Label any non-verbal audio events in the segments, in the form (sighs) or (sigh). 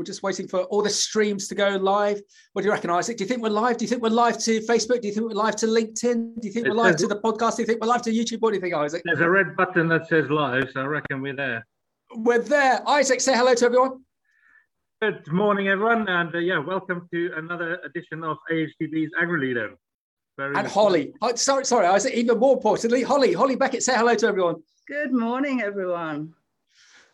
We're just waiting for all the streams to go live. What do you reckon, Isaac? Do you think we're live? Do you think we're live to Facebook? Do you think we're live to LinkedIn? Do you think we're live to the podcast? Do you think we're live to YouTube? What do you think, Isaac? There's a red button that says live, so I reckon we're there. We're there. Isaac, say hello to everyone. Good morning, everyone, and uh, yeah, welcome to another edition of AHDB's AgriLeader. Very and Holly. Oh, sorry, sorry, Isaac. Even more importantly, Holly. Holly Beckett, say hello to everyone. Good morning, everyone.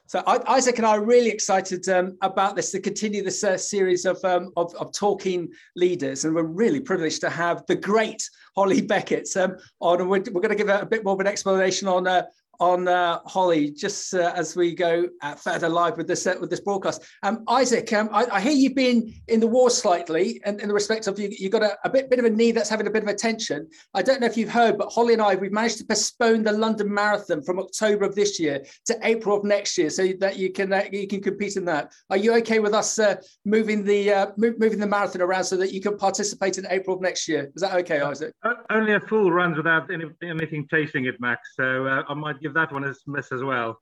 So Isaac and I are really excited um, about this to continue this uh, series of, um, of, of talking leaders, and we're really privileged to have the great Holly Beckett um, on. And we're, we're going to give a, bit more of an explanation on uh, on uh, Holly just uh, as we go uh, further live with this uh, with this broadcast. Um, Isaac, um, I, I, hear you've been in the war slightly, and in the respect of you, you've got a, a, bit bit of a knee that's having a bit of attention. I don't know if you've heard, but Holly and I we've managed to postpone the London Marathon from October of this year to April of next year, so that you can uh, you can compete in that. Are you okay with us uh, moving the moving the marathon around so that you can participate in April of next year? Is that okay, Isaac? Only a fool runs without any, anything chasing it, Max. So I might give that one a miss as well.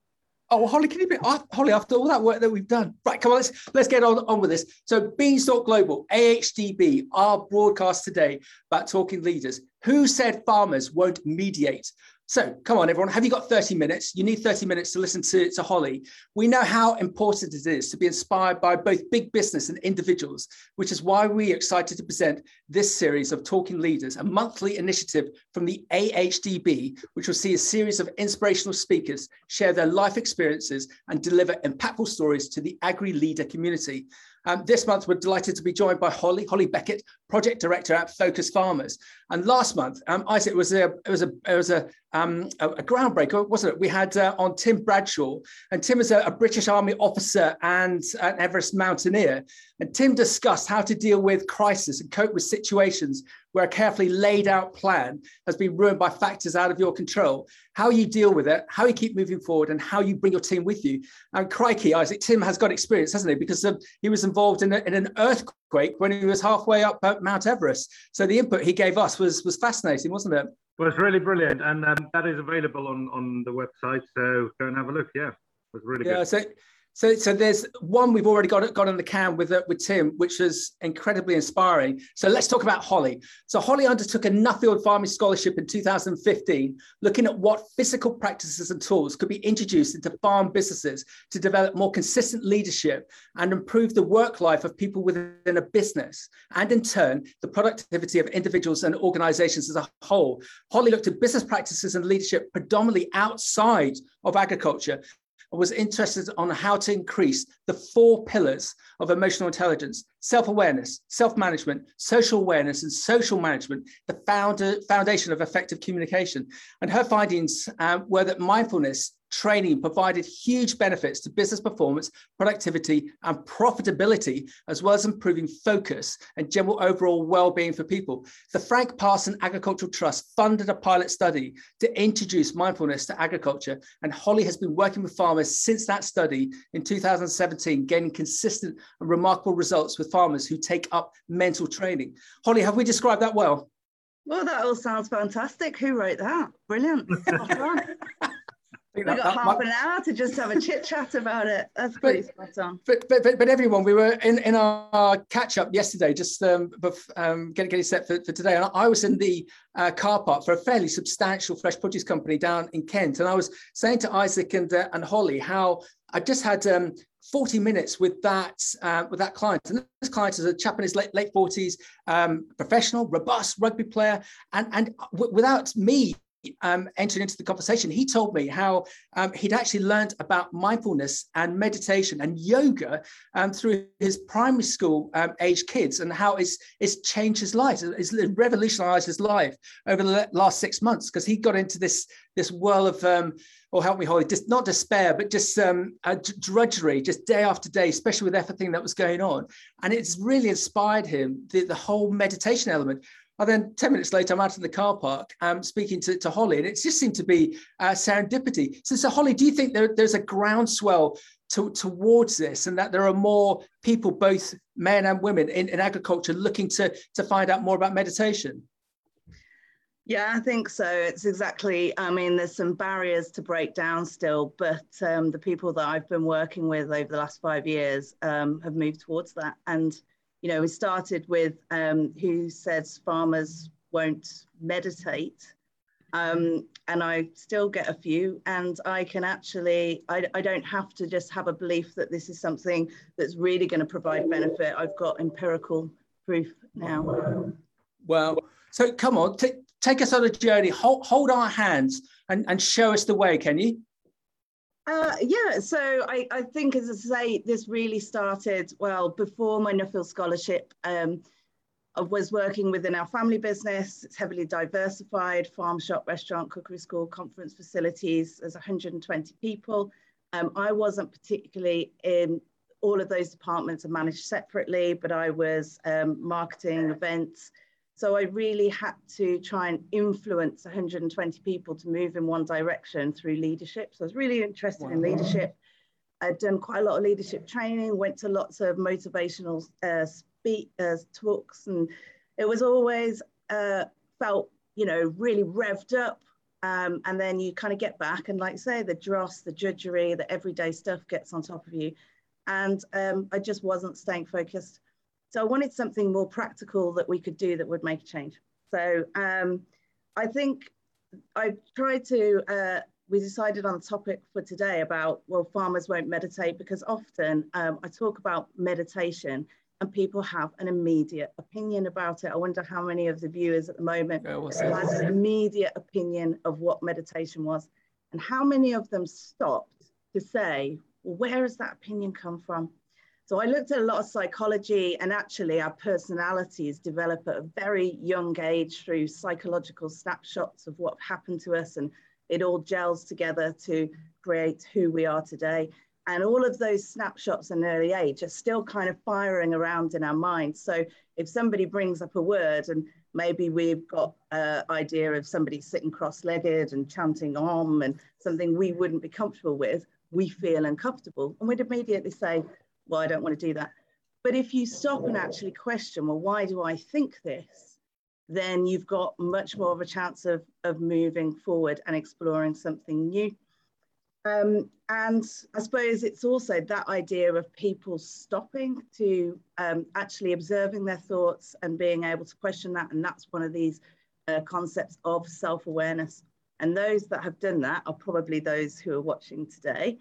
Oh, well, Holly, can you be oh, Holly after all that work that we've done? Right, come on, let's let's get on, on with this. So, Beanstalk Global, AHDB, our broadcast today about talking leaders. Who said farmers won't mediate? So come on, everyone. Have you got 30 minutes? You need 30 minutes to listen to, to Holly. We know how important it is to be inspired by both big business and individuals, which is why we're excited to present this series of Talking Leaders, a monthly initiative from the AHDB, which will see a series of inspirational speakers share their life experiences and deliver impactful stories to the agri leader community. Um, this month, we're delighted to be joined by Holly, Holly Beckett, Project Director at Focus Farmers. And last month, um, Isaac, was a, it was a, it was a, um, a, a groundbreaker, wasn't it? We had uh, on Tim Bradshaw, and Tim is a, a British Army officer and an Everest mountaineer. And Tim discussed how to deal with crisis and cope with situations where a carefully laid out plan has been ruined by factors out of your control, how you deal with it, how you keep moving forward, and how you bring your team with you. And crikey, Isaac, Tim has got experience, hasn't he? Because um, he was involved in, a, in an earthquake when he was halfway up Mount Everest. So the input he gave us was, was fascinating, wasn't it? Well, it's really brilliant. And um, that is available on, on the website. So go and have a look. Yeah, it was really yeah, good. So so, so there's one we've already got got on the can with uh, with Tim, which was incredibly inspiring. So let's talk about Holly. So Holly undertook a Nuffield Farming Scholarship in 2015, looking at what physical practices and tools could be introduced into farm businesses to develop more consistent leadership and improve the work life of people within a business, and in turn the productivity of individuals and organisations as a whole. Holly looked at business practices and leadership predominantly outside of agriculture was interested on how to increase the four pillars of emotional intelligence self-awareness self-management social awareness and social management the founder, foundation of effective communication. And her findings uh, were that mindfulness training provided huge benefits to business performance, productivity, and profitability, as well as improving focus and general overall well-being for people. The Frank Parkinson Agricultural Trust funded a pilot study to introduce mindfulness to agriculture, and Holly has been working with farmers since that study in 2017, gaining consistent and remarkable results with farmers who take up mental training. Holly, have we described that well? Well, that all sounds fantastic. Who wrote that? Brilliant. (laughs) we got that, half an hour to just have a chit chat about it. That's pretty but, spot on. But, but, but, but everyone, we were in, in our catch up yesterday, just um, um, getting, getting set for, for today. And I was in the uh, car park for a fairly substantial fresh produce company down in Kent. And I was saying to Isaac and, uh, and Holly how I just had um, 40 minutes with that uh, with that client. And this client is a chap in his late, late 40s, um, professional, robust rugby player. And, and w- without me um, entered into the conversation, he told me how um, he'd actually learned about mindfulness and meditation and yoga um, through his primary school um, age kids and how it's, it's changed his life, it's revolutionized his life over the last six months because he got into this, this world of, um, or help me, Holly, just not despair, but just um, drudgery, just day after day, especially with everything that was going on. And it's really inspired him, the, the whole meditation element. And then 10 minutes later, I'm out in the car park um, speaking to, to Holly, and it just seemed to be uh, serendipity. So, so, Holly, do you think there, there's a groundswell to, towards this and that there are more people, both men and women in, in agriculture, looking to, to find out more about meditation? Yeah, I think so. It's exactly, I mean, there's some barriers to break down still, but um, the people that I've been working with over the last five years um, have moved towards that. And, you know, we started with um, who says farmers won't meditate. Um, and I still get a few, and I can actually, I, I don't have to just have a belief that this is something that's really going to provide benefit. I've got empirical proof now. Well, so come on, t- take us on a journey. Hold, hold our hands and, and show us the way, can you? Uh, yeah, so I, I think, as I say, this really started well before my Nuffield scholarship. Um, I was working within our family business. It's heavily diversified farm shop, restaurant, cookery school, conference facilities. There's 120 people. Um, I wasn't particularly in all of those departments are managed separately, but I was um, marketing, events, so I really had to try and influence 120 people to move in one direction through leadership. So I was really interested wow. in leadership. I'd done quite a lot of leadership training, went to lots of motivational uh, speak, uh, talks, and it was always uh, felt, you know, really revved up. Um, and then you kind of get back, and like say, the dross, the judgery, the everyday stuff gets on top of you. And um, I just wasn't staying focused. So I wanted something more practical that we could do that would make a change. So um, I think I tried to, uh, we decided on the topic for today about, well, farmers won't meditate because often um, I talk about meditation and people have an immediate opinion about it. I wonder how many of the viewers at the moment yeah, had an immediate opinion of what meditation was and how many of them stopped to say, well, where has that opinion come from? So I looked at a lot of psychology and actually our personalities develop at a very young age through psychological snapshots of what happened to us and it all gels together to create who we are today. And all of those snapshots in early age are still kind of firing around in our minds. So if somebody brings up a word and maybe we've got an idea of somebody sitting cross-legged and chanting om and something we wouldn't be comfortable with, we feel uncomfortable. And we'd immediately say, well, I don't want to do that. But if you stop and actually question, well, why do I think this? Then you've got much more of a chance of, of moving forward and exploring something new. Um, and I suppose it's also that idea of people stopping to um, actually observing their thoughts and being able to question that. And that's one of these uh, concepts of self awareness. And those that have done that are probably those who are watching today.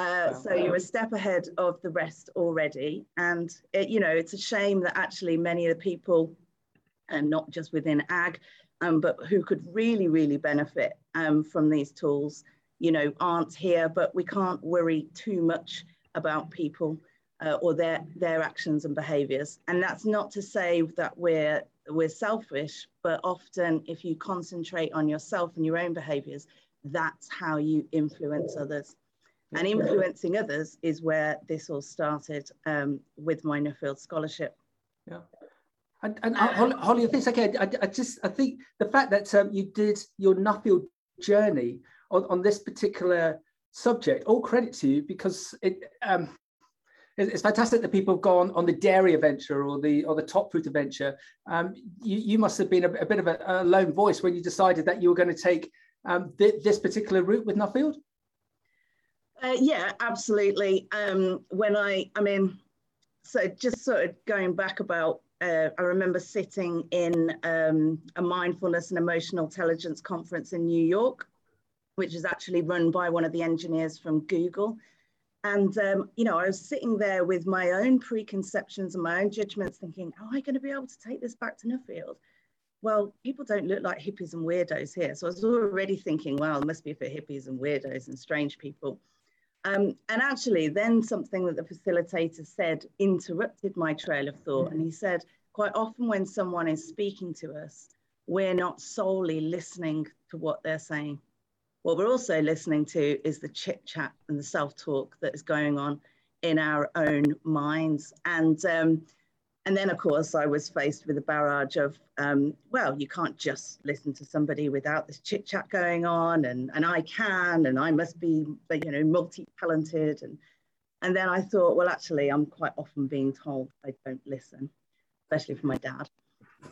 Uh, so you're a step ahead of the rest already. And, it, you know, it's a shame that actually many of the people, and not just within ag, um, but who could really, really benefit um, from these tools, you know, aren't here, but we can't worry too much about people uh, or their, their actions and behaviors. And that's not to say that we're, we're selfish, but often if you concentrate on yourself and your own behaviors, that's how you influence others. And influencing others is where this all started um, with my Nuffield scholarship. Yeah. And, and uh, Holly, if it's okay, I, I, just I think the fact that um, you did your Nuffield journey on, on this particular subject, all credit to you because it um, it's fantastic that people have gone on the dairy adventure or the or the top fruit adventure. Um, you, you must have been a, a bit of a, a, lone voice when you decided that you were going to take um, th this particular route with Nuffield. Uh, yeah, absolutely. Um, when I, I mean, so just sort of going back about, uh, I remember sitting in um, a mindfulness and emotional intelligence conference in New York, which is actually run by one of the engineers from Google. And, um, you know, I was sitting there with my own preconceptions and my own judgments thinking, am I going to be able to take this back to Nuffield? Well, people don't look like hippies and weirdos here. So I was already thinking, well, it must be for hippies and weirdos and strange people. Um, and actually, then something that the facilitator said interrupted my trail of thought. And he said, quite often when someone is speaking to us, we're not solely listening to what they're saying. What we're also listening to is the chit chat and the self talk that is going on in our own minds. And um, and then, of course, I was faced with a barrage of, um, well, you can't just listen to somebody without this chit chat going on, and, and I can, and I must be, you know, multi talented. And, and then I thought, well, actually, I'm quite often being told I don't listen, especially from my dad.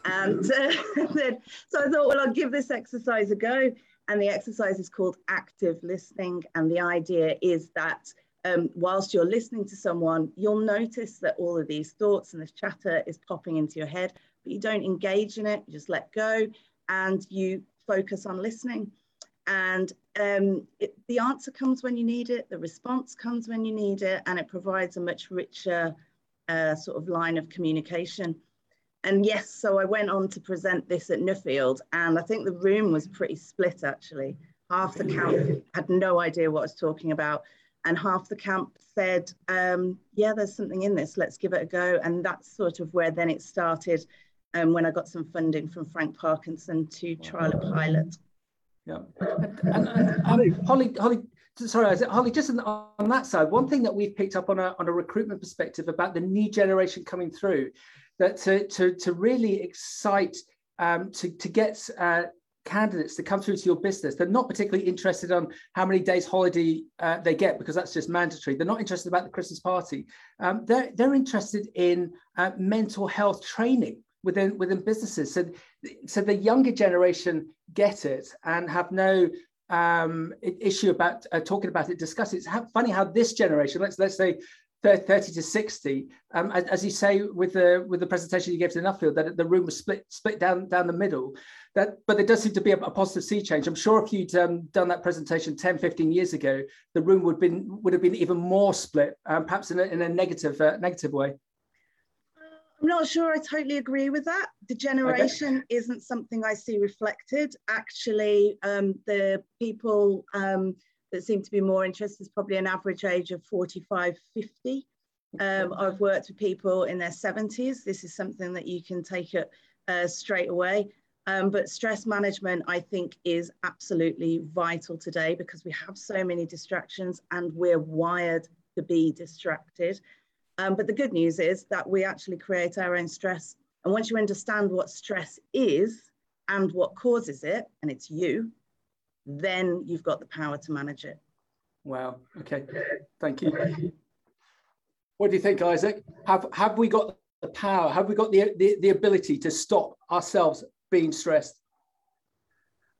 And (laughs) uh, so I thought, well, I'll give this exercise a go. And the exercise is called active listening. And the idea is that um, whilst you're listening to someone, you'll notice that all of these thoughts and this chatter is popping into your head, but you don't engage in it, you just let go and you focus on listening. And um, it, the answer comes when you need it, the response comes when you need it, and it provides a much richer uh, sort of line of communication. And yes, so I went on to present this at Nuffield, and I think the room was pretty split actually. Half the camp had no idea what I was talking about, and half the camp said, um, "Yeah, there's something in this. Let's give it a go." And that's sort of where then it started. Um, when I got some funding from Frank Parkinson to trial a pilot. Yeah, and, and, and um, Holly, Holly, sorry, Holly, just on, on, that side, one thing that we've picked up on a, on a recruitment perspective about the new generation coming through, that to, to, to really excite, um, to, to get uh, candidates to come through to your business, they're not particularly interested on how many days holiday uh, they get because that's just mandatory. They're not interested about the Christmas party. Um, they're, they're interested in uh, mental health training within within businesses. So, so the younger generation get it and have no um, issue about uh, talking about it, discuss it. It's funny how this generation, let's let's say 30 to 60, um, as, as, you say with the with the presentation you gave to Nuffield, that the room was split split down down the middle. That, but there does seem to be a, a positive sea change. I'm sure if you'd um, done that presentation 10, 15 years ago, the room would been would have been even more split, um, perhaps in a, in a negative uh, negative way. I'm not sure I totally agree with that. Degeneration okay. isn't something I see reflected. Actually, um, the people um, that seem to be more interested is probably an average age of 45, 50. Um, I've worked with people in their 70s. This is something that you can take it uh, straight away. Um, but stress management, I think, is absolutely vital today because we have so many distractions and we're wired to be distracted. Um, but the good news is that we actually create our own stress. And once you understand what stress is and what causes it, and it's you, then you've got the power to manage it. Wow. Okay. Thank you. What do you think, Isaac? Have have we got the power? Have we got the the, the ability to stop ourselves being stressed?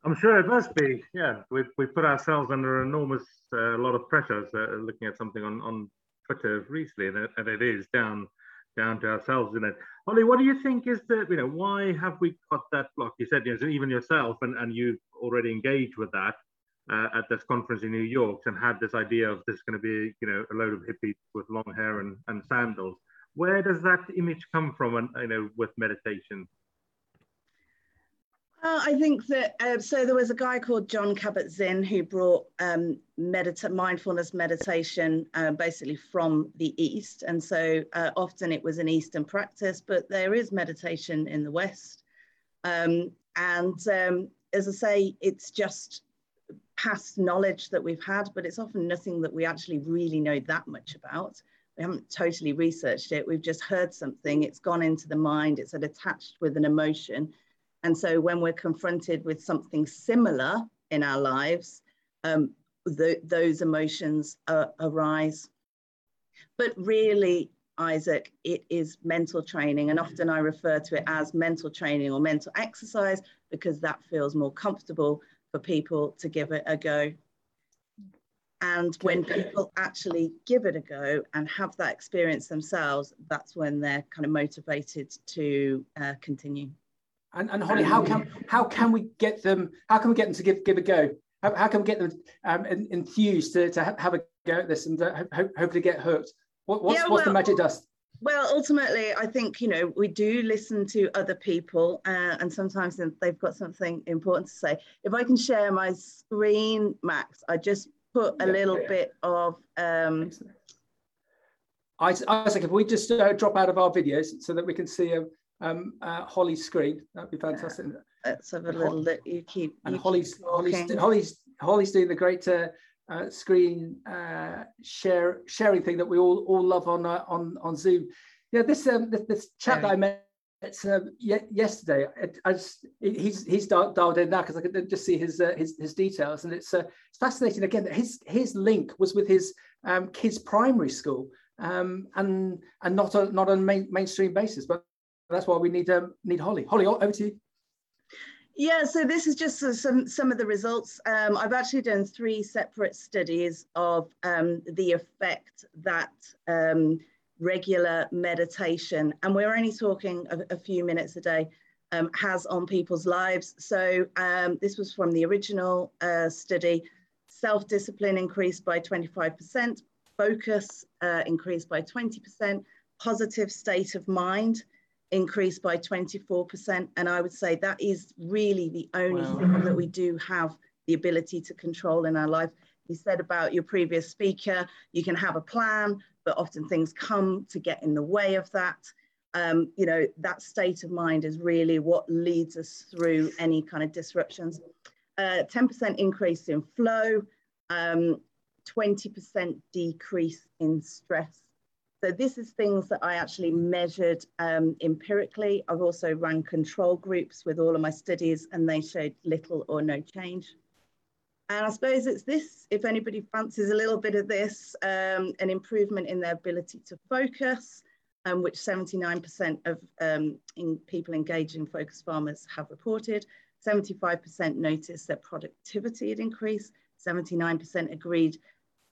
I'm sure it must be. Yeah, we we put ourselves under enormous uh, lot of pressures uh, looking at something on on Twitter recently, and, and it is down down to ourselves in it. Holly, what do you think is the, you know, why have we got that block? You said, you know, even yourself, and, and you already engaged with that uh, at this conference in New York and had this idea of this going to be, you know, a load of hippies with long hair and, and sandals. Where does that image come from, and, you know, with meditation? Uh, I think that uh, so there was a guy called John Kabat-Zinn who brought um, medita- mindfulness meditation uh, basically from the East, and so uh, often it was an Eastern practice, but there is meditation in the West, um, and um, as I say, it's just past knowledge that we've had, but it's often nothing that we actually really know that much about. We haven't totally researched it. We've just heard something. It's gone into the mind. It's attached with an emotion and so when we're confronted with something similar in our lives, um, the, those emotions uh, arise. But really, Isaac, it is mental training. And often I refer to it as mental training or mental exercise because that feels more comfortable for people to give it a go. And when people actually give it a go and have that experience themselves, that's when they're kind of motivated to uh, continue. And, and Holly, how can how can we get them? How can we get them to give give a go? How, how can we get them um, enthused to, to have a go at this and uh, hope, hopefully get hooked? What, what's, yeah, well, what's the magic dust? Well, ultimately, I think you know we do listen to other people, uh, and sometimes they've got something important to say. If I can share my screen, Max, I just put a yeah, little yeah. bit of. Um, I was like, if we just uh, drop out of our videos so that we can see a, um, uh, Holly's screen. That'd be fantastic. let's have a little look. You keep. And you Holly's, keep Holly's, Holly's, Holly's doing the great uh, uh, screen uh, share sharing thing that we all all love on uh, on on Zoom. Yeah, this um, this, this chap that I met um, yesterday. I, I just, he's he's dialed in now because I could just see his uh, his his details, and it's uh, it's fascinating again that his his link was with his um, kids' primary school. Um, and and not on not on main, mainstream basis, but that's why we need um, need Holly. Holly, over to you. Yeah, so this is just some some of the results. Um, I've actually done three separate studies of um, the effect that um, regular meditation, and we're only talking a, a few minutes a day, um, has on people's lives. So um, this was from the original uh, study. Self-discipline increased by 25%, focus uh, increased by 20%, positive state of mind increased by 24%. And I would say that is really the only wow. thing that we do have the ability to control in our life. You said about your previous speaker, you can have a plan, but often things come to get in the way of that. Um, you know, that state of mind is really what leads us through any kind of disruptions. 10% uh, increase in flow, 20% um, decrease in stress so this is things that I actually measured um, empirically. I've also run control groups with all of my studies and they showed little or no change. And I suppose it's this, if anybody fancies a little bit of this, um, an improvement in their ability to focus, um, which 79% of um, people engaged in focus farmers have reported. 75% noticed their productivity had increased. 79% agreed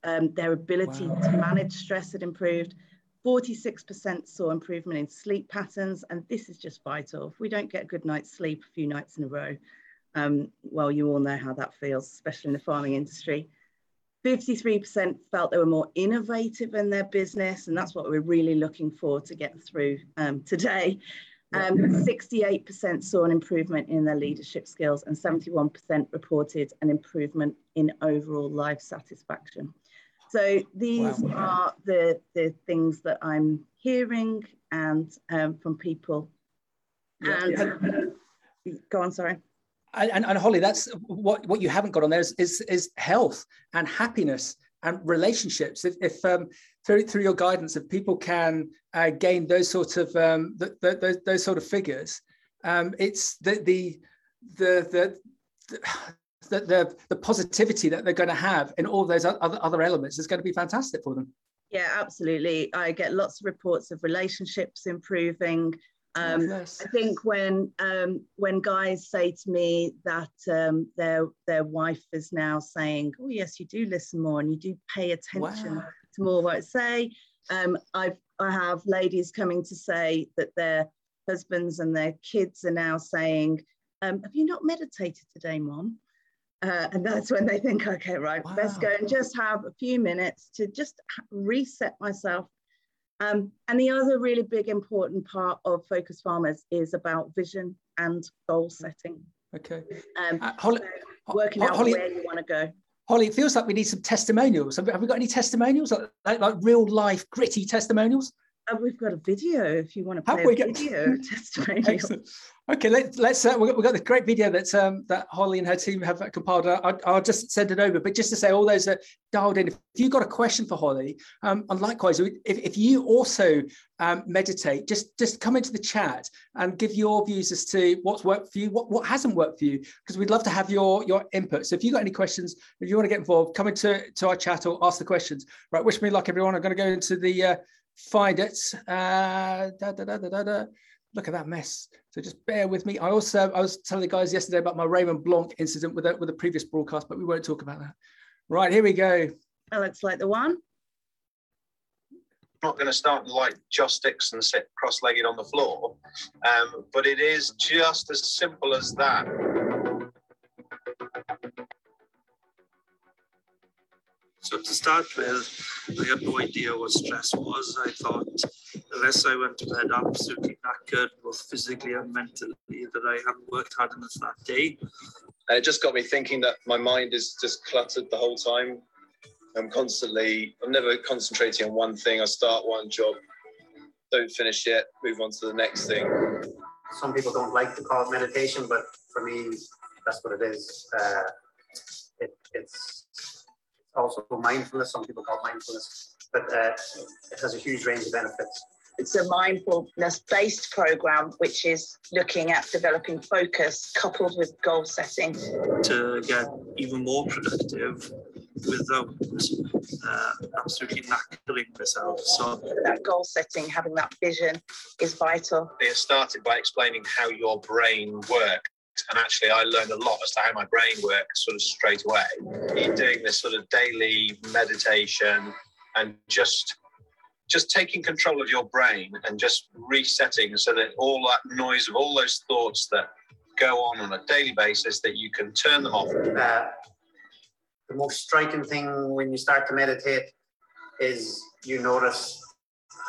um, their ability wow. to manage stress had improved. 46% saw improvement in sleep patterns, and this is just vital. If we don't get a good night's sleep a few nights in a row, um, well, you all know how that feels, especially in the farming industry. 53% felt they were more innovative in their business, and that's what we're really looking for to get through um, today. Um, 68% saw an improvement in their leadership skills, and 71% reported an improvement in overall life satisfaction. So these wow. are the, the things that I'm hearing and um, from people. Yeah. And go on, sorry. And, and, Holly, that's what, what you haven't got on there is, is, is health and happiness and relationships. If, if um, through, through your guidance, if people can uh, gain those sorts of um, those, those sort of figures, um, it's the the the, the, the the, the, positivity that they're going to have in all those other, other elements is going to be fantastic for them. Yeah, absolutely. I get lots of reports of relationships improving. Um, I think when um, when guys say to me that um, their their wife is now saying, "Oh yes, you do listen more and you do pay attention wow. to more what I say," um, I've I have ladies coming to say that their husbands and their kids are now saying, um, "Have you not meditated today, mom?" Uh, and that's when they think, okay, right, wow. let's go and just have a few minutes to just reset myself. Um, and the other really big important part of Focus Farmers is about vision and goal setting. Okay. Um, uh, Holly, so working out Holly, where you want to go. Holly, it feels like we need some testimonials. Have, we got any testimonials, like, like, like real life, gritty testimonials? Uh, we've got a video if you want to play Have a video (laughs) (laughs) testimonial. Okay, let's let's. Uh, we've, got, we've got the great video that um, that Holly and her team have compiled. I'll, I'll, just send it over. But just to say, all those that dialed in, if you've got a question for Holly, um, and likewise, if, if you also um, meditate, just just come into the chat and give your views as to what's worked for you, what, what hasn't worked for you, because we'd love to have your your input. So if you've got any questions, if you want to get involved, come into to our chat or ask the questions. Right, wish me luck, everyone. I'm going to go into the uh, find it. Uh, da, da, da, Look at that mess. So just bear with me. I also I was telling the guys yesterday about my Raymond Blanc incident with a, with a previous broadcast, but we won't talk about that. Right, here we go. That looks like the one. I'm not going to start like Joss sticks and sit cross-legged on the floor, um, but it is just as simple as that. So to start with, I had no idea what stress was. I thought unless I went to bed absolutely knackered, both physically and mentally, that I hadn't worked hard enough that day. And it just got me thinking that my mind is just cluttered the whole time. I'm constantly, I'm never concentrating on one thing. I start one job, don't finish it, move on to the next thing. Some people don't like to call it meditation, but for me, that's what it is. Uh, it, it's also mindfulness. Some people call it mindfulness, but uh, it has a huge range of benefits. It's a mindfulness based program, which is looking at developing focus coupled with goal setting. To get even more productive, without uh, absolutely knackering myself. So that goal setting, having that vision is vital. It started by explaining how your brain works. And actually, I learned a lot as to how my brain works sort of straight away. Doing this sort of daily meditation and just just taking control of your brain and just resetting so that all that noise of all those thoughts that go on on a daily basis that you can turn them off. Uh, the most striking thing when you start to meditate is you notice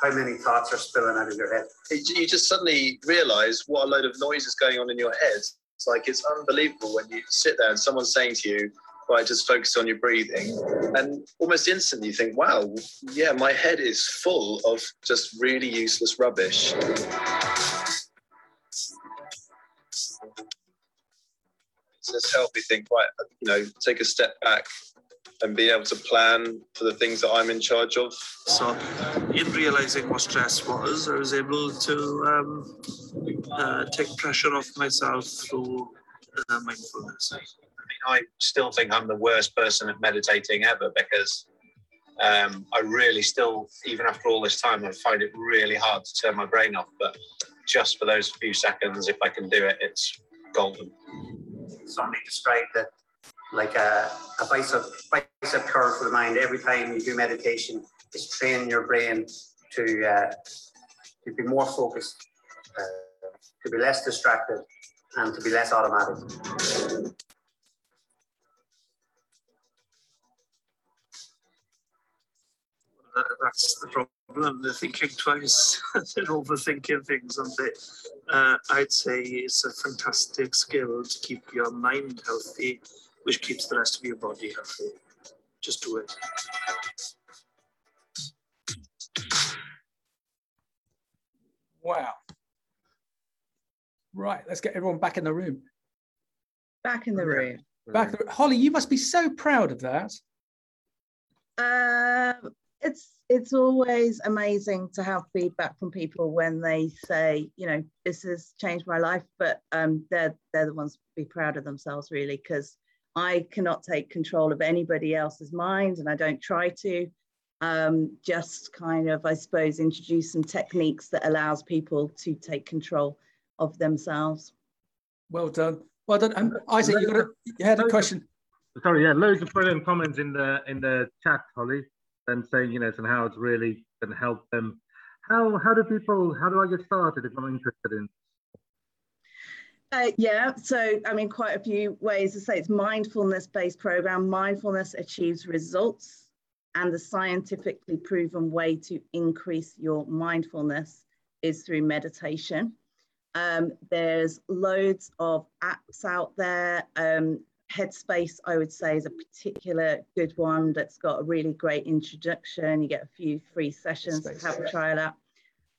how many thoughts are spilling out of your head. You just suddenly realize what a load of noise is going on in your head. It's like it's unbelievable when you sit there and someone's saying to you, right, just focus on your breathing. And almost instantly you think, wow, yeah, my head is full of just really useless rubbish. It's helped me think, right, you know, take a step back and be able to plan for the things that I'm in charge of. So, in realizing what stress was, I was able to um, uh, take pressure off myself through uh, mindfulness. I mean, I still think I'm the worst person at meditating ever because um, I really still, even after all this time, I find it really hard to turn my brain off. But just for those few seconds, if I can do it, it's golden. Somebody described it like a, a bicep, bicep curl for the mind. Every time you do meditation, it's training your brain to, uh, to be more focused, uh, to be less distracted, and to be less automatic. that's the problem. They're thinking twice. (laughs) They're overthinking things, aren't they? Uh, I'd say it's a fantastic skill to keep your mind healthy, which keeps the rest of your body healthy. Just do it. Wow. Right, let's get everyone back in the room. Back in the room. Back, the, Holly, you must be so proud of that. Um, it's it's always amazing to have feedback from people when they say, you know, this has changed my life, but um, they're they're the ones to be proud of themselves really, because I cannot take control of anybody else's mind, and I don't try to. Um, just kind of, I suppose, introduce some techniques that allows people to take control of themselves. Well done. Well done. Um, Isaac, you got a, you had a question. Sorry, yeah, loads of brilliant comments in the in the chat, Holly and saying, you know, and how it's really going to help them. How how do people? How do I get started if I'm interested in? Uh, yeah, so I mean, quite a few ways to say it's mindfulness-based program. Mindfulness achieves results, and the scientifically proven way to increase your mindfulness is through meditation. Um, there's loads of apps out there. Um, Headspace, I would say, is a particular good one that's got a really great introduction. You get a few free sessions Space. to have a trial out.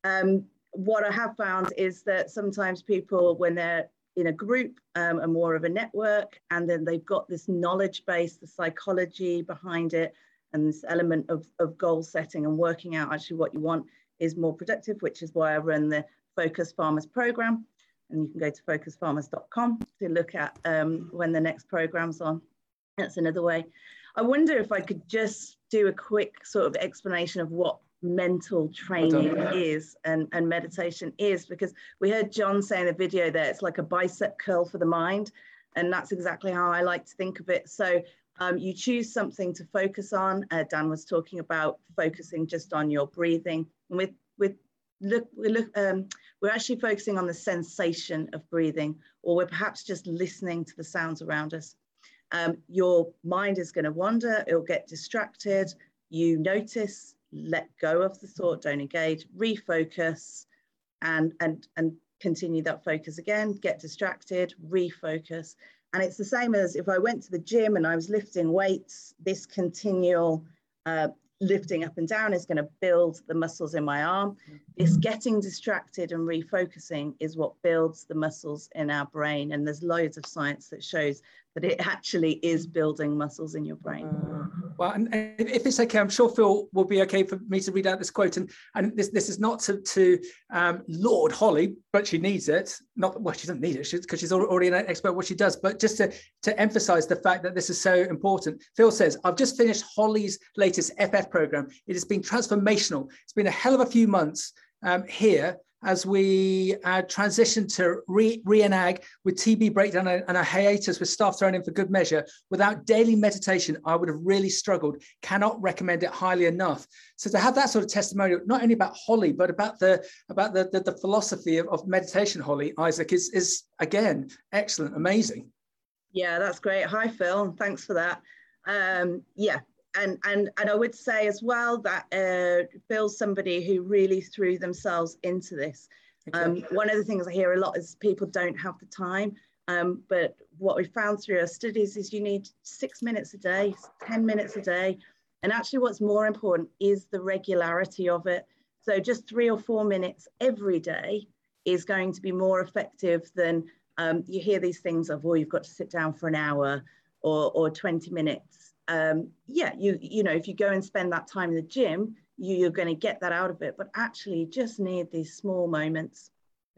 Um, what I have found is that sometimes people, when they're in a group um, and more of a network, and then they've got this knowledge base, the psychology behind it, and this element of, of goal setting and working out actually what you want is more productive, which is why I run the Focus Farmers program and you can go to focusfarmers.com to look at um, when the next program's on. That's another way. I wonder if I could just do a quick sort of explanation of what mental training is and, and meditation is, because we heard John say in the video there, it's like a bicep curl for the mind. And that's exactly how I like to think of it. So um, you choose something to focus on. Uh, Dan was talking about focusing just on your breathing. And With, with look, we look, um, we're actually focusing on the sensation of breathing, or we're perhaps just listening to the sounds around us. Um, your mind is going to wander, it'll get distracted. You notice, let go of the thought, don't engage, refocus, and, and, and continue that focus again, get distracted, refocus. And it's the same as if I went to the gym and I was lifting weights, this continual uh, lifting up and down is going to build the muscles in my arm. This getting distracted and refocusing is what builds the muscles in our brain. And there's loads of science that shows that it actually is building muscles in your brain. Uh, well, and, if it's okay, I'm sure Phil will be okay for me to read out this quote. And, and this, this is not to, to um, laud Holly, but she needs it. Not well, she doesn't need it because she's already an expert what she does, but just to, to emphasize the fact that this is so important. Phil says, I've just finished Holly's latest FF program. It has been transformational. It's been a hell of a few months um, here as we uh, transition to re- with TB breakdown and, a hiatus with staff thrown in for good measure, without daily meditation, I would have really struggled. Cannot recommend it highly enough. So to have that sort of testimonial, not only about Holly, but about the about the, the, the philosophy of, of meditation, Holly, Isaac, is, is again excellent, amazing. Yeah, that's great. Hi, Phil. Thanks for that. Um, yeah, and and and I would say as well that uh, Phil's somebody who really threw themselves into this. Um, one of the things I hear a lot is people don't have the time. Um, but what we found through our studies is you need six minutes a day, 10 minutes a day. And actually what's more important is the regularity of it. So just three or four minutes every day is going to be more effective than um, you hear these things of, oh, you've got to sit down for an hour or, or 20 minutes um, yeah, you you know, if you go and spend that time in the gym, you, you're going to get that out of it. But actually, just need these small moments.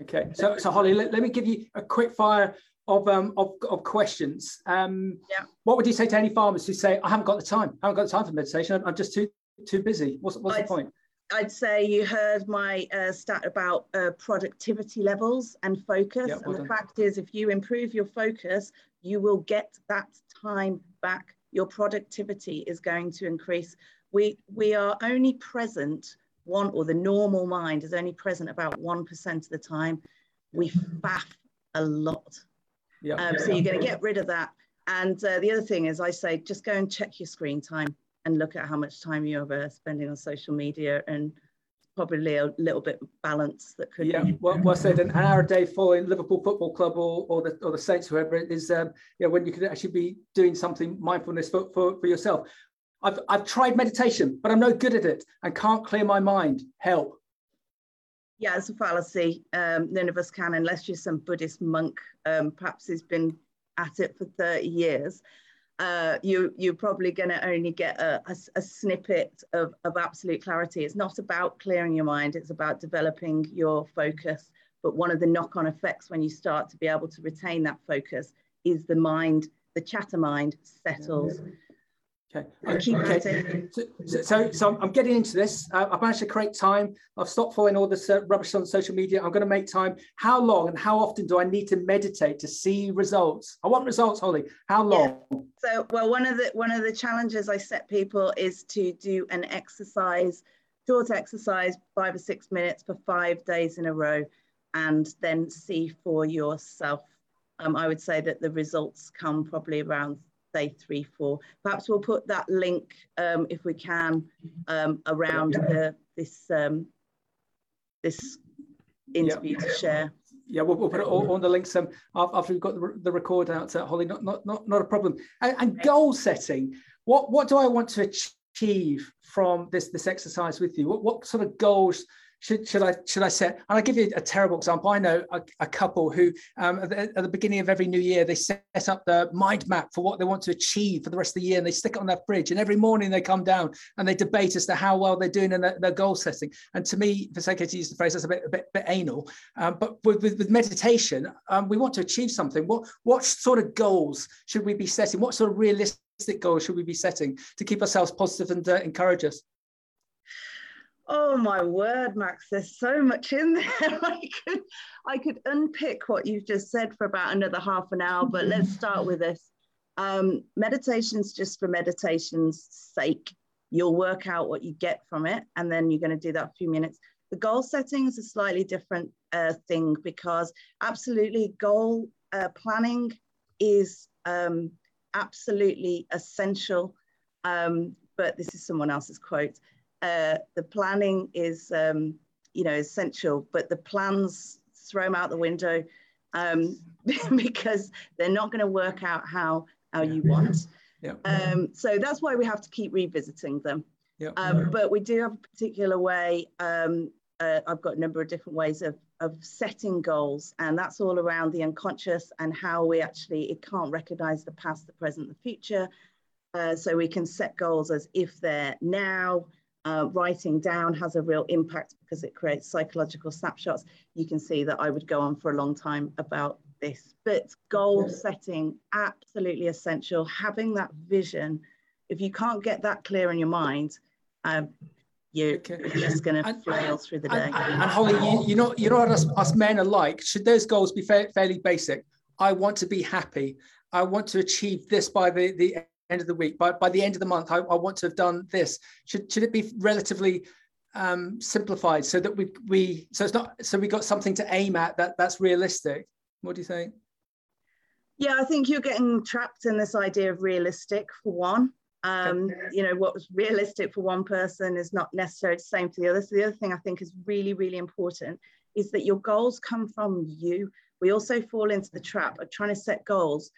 Okay, so so Holly, let, let me give you a quick fire of um of, of questions. Um, yeah. What would you say to any farmers who say, "I haven't got the time. I haven't got the time for meditation. I'm just too too busy." What's what's I'd, the point? I'd say you heard my uh, stat about uh, productivity levels and focus. Yeah, well and the done. fact is, if you improve your focus, you will get that time back your productivity is going to increase. We, we are only present one, or the normal mind is only present about 1% of the time. We faff a lot. Yeah, um, so you're going to get rid of that. And uh, the other thing is I say, just go and check your screen time and look at how much time you're uh, spending on social media and probably a little bit balance that could yeah well, well said. An hour a day following liverpool football club or, or the or the saints whoever it is um yeah when you could actually be doing something mindfulness for, for, for yourself. I've, I've tried meditation but i'm no good at it and can't clear my mind. Help. Yeah it's a fallacy um, none of us can unless you're some buddhist monk. Um, perhaps he's been at it for 30 years uh, you, you're probably going to only get a, a, a, snippet of, of absolute clarity. It's not about clearing your mind, it's about developing your focus. But one of the knock on effects when you start to be able to retain that focus is the mind, the chatter mind settles. Okay. I keep okay. So, so, so, I'm getting into this. Uh, I've managed to create time. I've stopped following all this uh, rubbish on social media. I'm going to make time. How long and how often do I need to meditate to see results? I want results, Holly. How long? Yeah. So, well, one of the one of the challenges I set people is to do an exercise, short exercise, five or six minutes for five days in a row, and then see for yourself. Um, I would say that the results come probably around say three, four. Perhaps we'll put that link, um, if we can, um, around the, this um, this interview yeah. to share. Yeah, we'll, we'll put it all on the links um, after we've got the, the record out, uh, Holly. Not, not, not, not a problem. And, and goal setting. What, what do I want to achieve from this, this exercise with you? What, what sort of goals should, should I should I set? And I'll give you a terrible example. I know a, a couple who, um, at, the, at, the, beginning of every new year, they set up the mind map for what they want to achieve for the rest of the year, and they stick it on their fridge. And every morning they come down and they debate as to how well they're doing in their, their goal setting. And to me, for sake to use the phrase, that's a bit a bit, bit anal. Um, but with, with, with meditation, um, we want to achieve something. What what sort of goals should we be setting? What sort of realistic goals should we be setting to keep ourselves positive and uh, encourage us? Oh my word, Max, there's so much in there. (laughs) I could I could unpick what you've just said for about another half an hour, but let's (laughs) start with this. Um, meditation's just for meditation's sake. You'll work out what you get from it, and then you're going to do that a few minutes. The goal setting is a slightly different uh, thing because absolutely goal uh, planning is um, absolutely essential. Um, but this is someone else's quote uh, the planning is, um, you know, essential, but the plans throw them out the window um, (laughs) because they're not going to work out how how you want. (laughs) Yeah. Um, so that's why we have to keep revisiting them. Yeah. Um, but we do have a particular way um, uh, I've got a number of different ways of, of setting goals, and that's all around the unconscious and how we actually, it can't recognize the past, the present, the future. Uh, so we can set goals as if they're now. Uh, writing down has a real impact because it creates psychological snapshots. You can see that I would go on for a long time about this, but goal setting, absolutely essential. Having that vision, if you can't get that clear in your mind, um, you're, okay. just going to flail through the day. And, and, and Holly, you, you know, you know what us, us men are like. Should those goals be fa fairly basic? I want to be happy. I want to achieve this by the, the end of the week. By, by the end of the month, I, I want to have done this. Should, should it be relatively um, simplified so that we, we, so it's not, so we got something to aim at that that's realistic? What do you think? Yeah, I think you're getting trapped in this idea of realistic for one. Um, you know, what's realistic for one person is not necessarily the same for the other. So the other thing I think is really, really important is that your goals come from you. We also fall into the trap of trying to set goals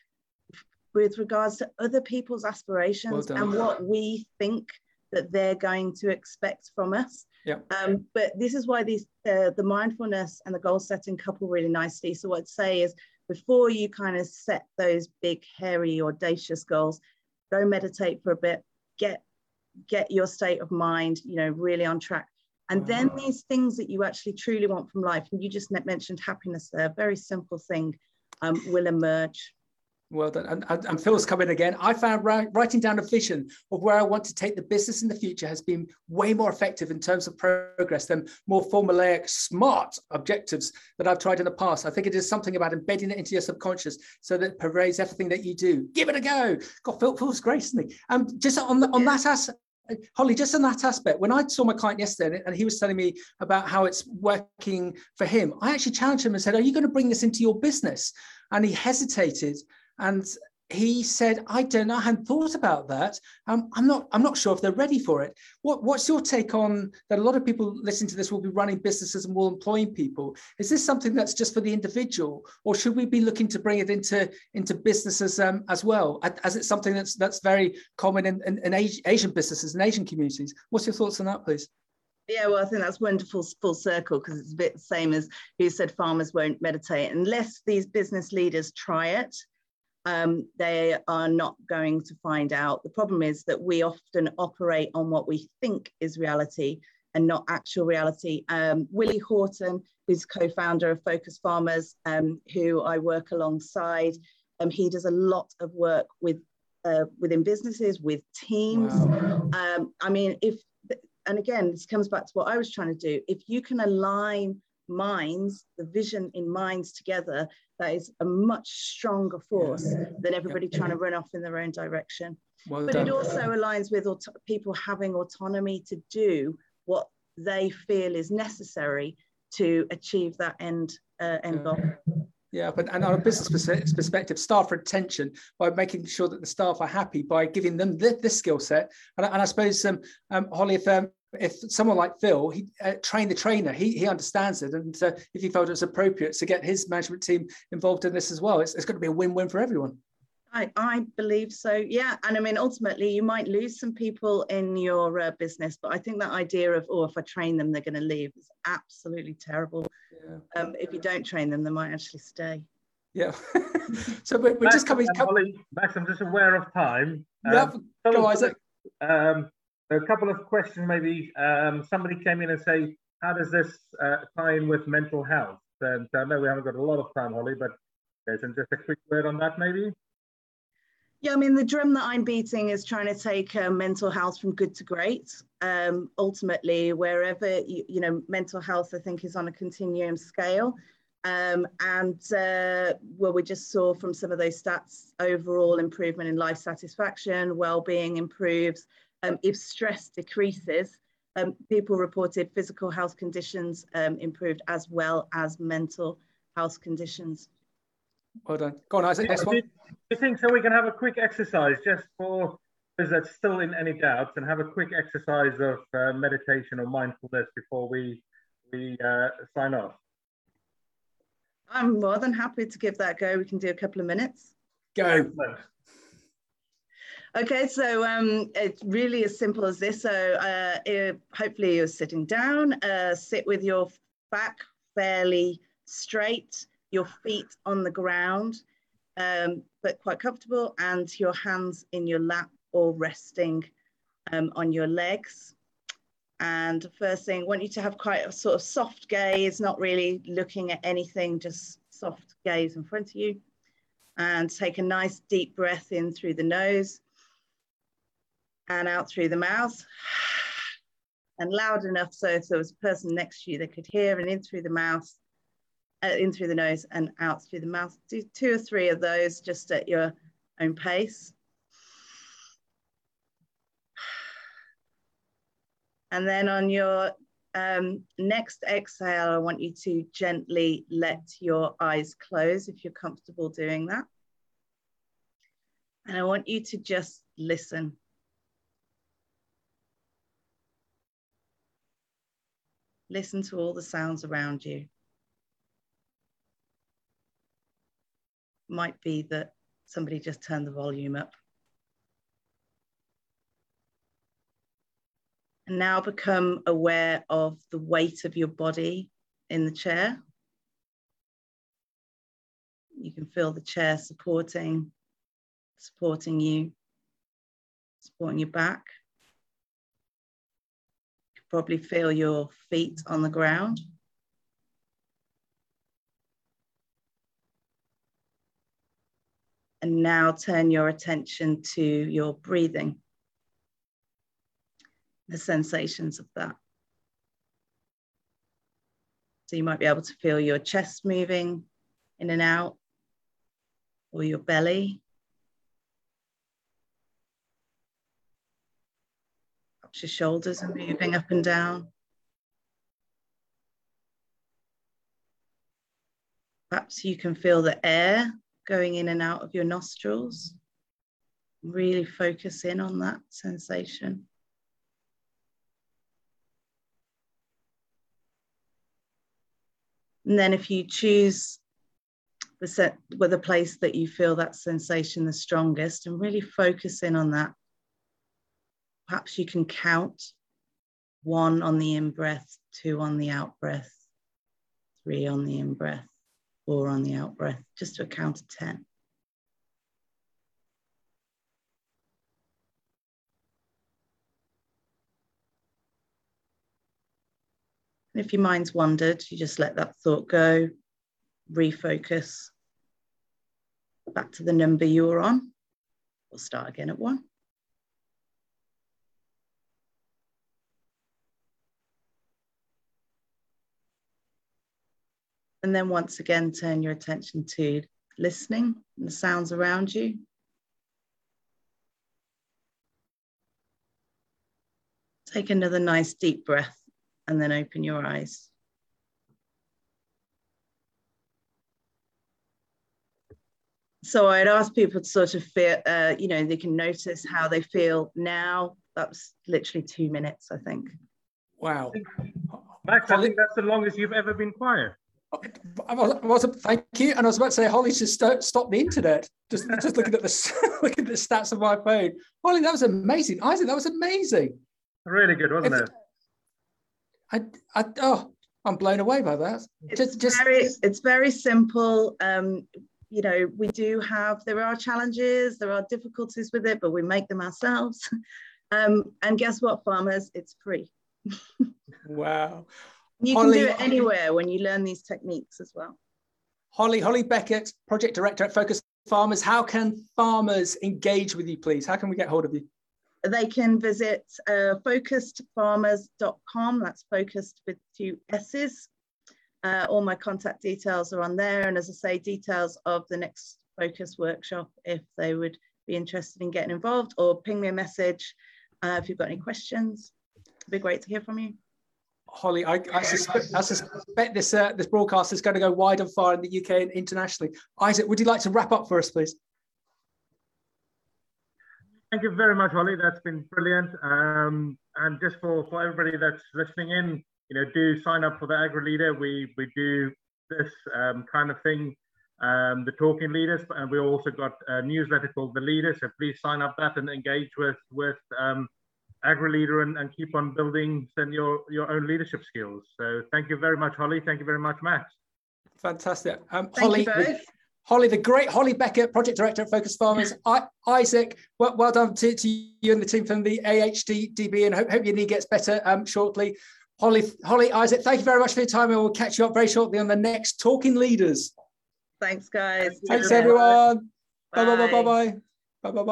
with regards to other people's aspirations well and what we think that they're going to expect from us. Yeah. Um, but this is why these uh, the mindfulness and the goal setting couple really nicely. So what I'd say is before you kind of set those big, hairy, audacious goals, go meditate for a bit, get get your state of mind, you know, really on track. And then these things that you actually truly want from life, and you just mentioned happiness there, very simple thing, um, will emerge. Well done. And, and, Phil's coming again. I found writing down a vision of where I want to take the business in the future has been way more effective in terms of progress than more formulaic, smart objectives that I've tried in the past. I think it is something about embedding it into your subconscious so that it pervades everything that you do. Give it a go. God, Phil, Phil's great, isn't he? Um, just on, the, on that aspect, Holly, just on that aspect, when I saw my client yesterday and he was telling me about how it's working for him, I actually challenged him and said, Are you going to bring this into your business? And he hesitated and he said, I don't know, I hadn't thought about that. Um, I'm not, I'm not sure if they're ready for it. What, what's your take on that? A lot of people listening to this will be running businesses and will employing people. Is this something that's just for the individual, or should we be looking to bring it into, into businesses um, as well? As it's something that's that's very common in, in, in Asian businesses and Asian communities. What's your thoughts on that, please? Yeah, well, I think that's wonderful full circle because it's a bit the same as who said farmers won't meditate unless these business leaders try it um, they are not going to find out. The problem is that we often operate on what we think is reality and not actual reality. Um, Willie Horton, who's co-founder of Focus Farmers, um, who I work alongside, um, he does a lot of work with uh, within businesses, with teams. Wow. Um, I mean, if, and again, this comes back to what I was trying to do. If you can align minds, the vision in minds together, that is a much stronger force yeah. than everybody yeah. trying to run off in their own direction. Well but done. it also aligns with auto- people having autonomy to do what they feel is necessary to achieve that end uh, end goal. Yeah, but and on a business perspective, staff retention by making sure that the staff are happy by giving them this, this skill set. And, and I suppose, um, um, Holly, if um, if someone like Phil, he uh, trained the trainer, he, he understands it. And uh, if he felt it was appropriate to get his management team involved in this as well, it's, it's going to be a win-win for everyone. I, I believe so, yeah. And I mean, ultimately, you might lose some people in your uh, business, but I think that idea of, oh, if I train them, they're going to leave is absolutely terrible. Yeah. Um, if you don't train them, they might actually stay. Yeah. (laughs) so we're, we're just coming. Max, I'm just aware of time. Yeah, um, go Isaac. Um, a couple of questions, maybe. Um, somebody came in and say, how does this uh, tie in with mental health? And I know we haven't got a lot of time, Holly, but there's just a quick word on that, maybe. Yeah, I mean, the drum that I'm beating is trying to take uh, mental health from good to great. Um, ultimately, wherever, you, you, know, mental health, I think, is on a continuum scale. Um, and uh, well, we just saw from some of those stats, overall improvement in life satisfaction, well-being improves, um, if stress decreases, um, people reported physical health conditions um, improved as well as mental health conditions. Well done. Go on, Isaac. Next one. Do you think so? We can have a quick exercise just for those that still in any doubts, and have a quick exercise of uh, meditation or mindfulness before we we uh, sign off. I'm more than happy to give that go. We can do a couple of minutes. Go. Okay, so um, it's really as simple as this. So uh, hopefully you're sitting down, uh, sit with your back fairly straight, your feet on the ground, um, but quite comfortable, and your hands in your lap or resting um, on your legs. And first thing, I want you to have quite a sort of soft gaze, not really looking at anything, just soft gaze in front of you. And take a nice deep breath in through the nose and out through the mouth. (sighs) And loud enough so if there was a person next to you they could hear and in through the mouth uh, in through the nose and out through the mouth. Do two or three of those just at your own pace. (sighs) And then on your um, next exhale I want you to gently let your eyes close if you're comfortable doing that. And I want you to just listen Listen to all the sounds around you. Might be that somebody just turned the volume up. And now become aware of the weight of your body in the chair. You can feel the chair supporting, supporting you, supporting your back probably feel your feet on the ground. And now turn your attention to your breathing, the sensations of that. So you might be able to feel your chest moving in and out, or your belly, your shoulders are moving up and down. Perhaps you can feel the air going in and out of your nostrils. Really focus in on that sensation. And then if you choose the set with the place that you feel that sensation the strongest and really focus in on that Perhaps you can count one on the in breath, two on the out breath, three on the in breath, four on the out breath, just to a count of 10. And if your mind's wandered, you just let that thought go, refocus back to the number you were on. We'll start again at one. And then once again, turn your attention to listening and the sounds around you. Take another nice deep breath and then open your eyes. So I'd ask people to sort of feel, uh, you know, they can notice how they feel now. That was literally two minutes, I think. Wow. Max, I think that's the longest you've ever been quiet. I was, I was thank you, and I was about to say, Holly, just st- stop the internet. Just, just looking at the (laughs) looking at the stats of my phone. Holly, that was amazing. Isaac, that was amazing. Really good, wasn't if, it? I, I, oh, I'm blown away by that. It's just, just very, it's very simple. Um, you know, we do have there are challenges, there are difficulties with it, but we make them ourselves. (laughs) Um, and guess what, farmers? It's free. (laughs) wow. You Holly, can do it anywhere when you learn these techniques as well. Holly, Holly Beckett, Project Director at Focus Farmers. How can farmers engage with you, please? How can we get hold of you? They can visit uh, focusedfarmers.com. That's focused with two S's. Uh, all my contact details are on there. And as I say, details of the next focus workshop if they would be interested in getting involved or ping me a message uh, if you've got any questions. It'd be great to hear from you. Holly, I, I, suspect, I suspect this uh, this broadcast is going to go wide and far in the UK and internationally. Isaac, would you like to wrap up for us, please? Thank you very much, Holly. That's been brilliant. Um, and just for, for everybody that's listening in, you know, do sign up for the Agri Leader. We we do this um, kind of thing um, the Talking Leaders, and we also got a newsletter called The Leader. So please sign up that and engage with with um, AgriLeader and, and keep on building then your your own leadership skills. So thank you very much, Holly. Thank you very much, Max. Fantastic. Um, Thank Holly, you both. Holly, the great Holly Beckett, project director at Focus Farmers. I, Isaac, well, well done to, to you and the team from the AHDB, and hope, hope your knee gets better um, shortly. Holly, Holly, Isaac, thank you very much for your time, and we'll catch you up very shortly on the next Talking Leaders. Thanks, guys. Thanks, Take care. everyone. Bye bye bye Bye.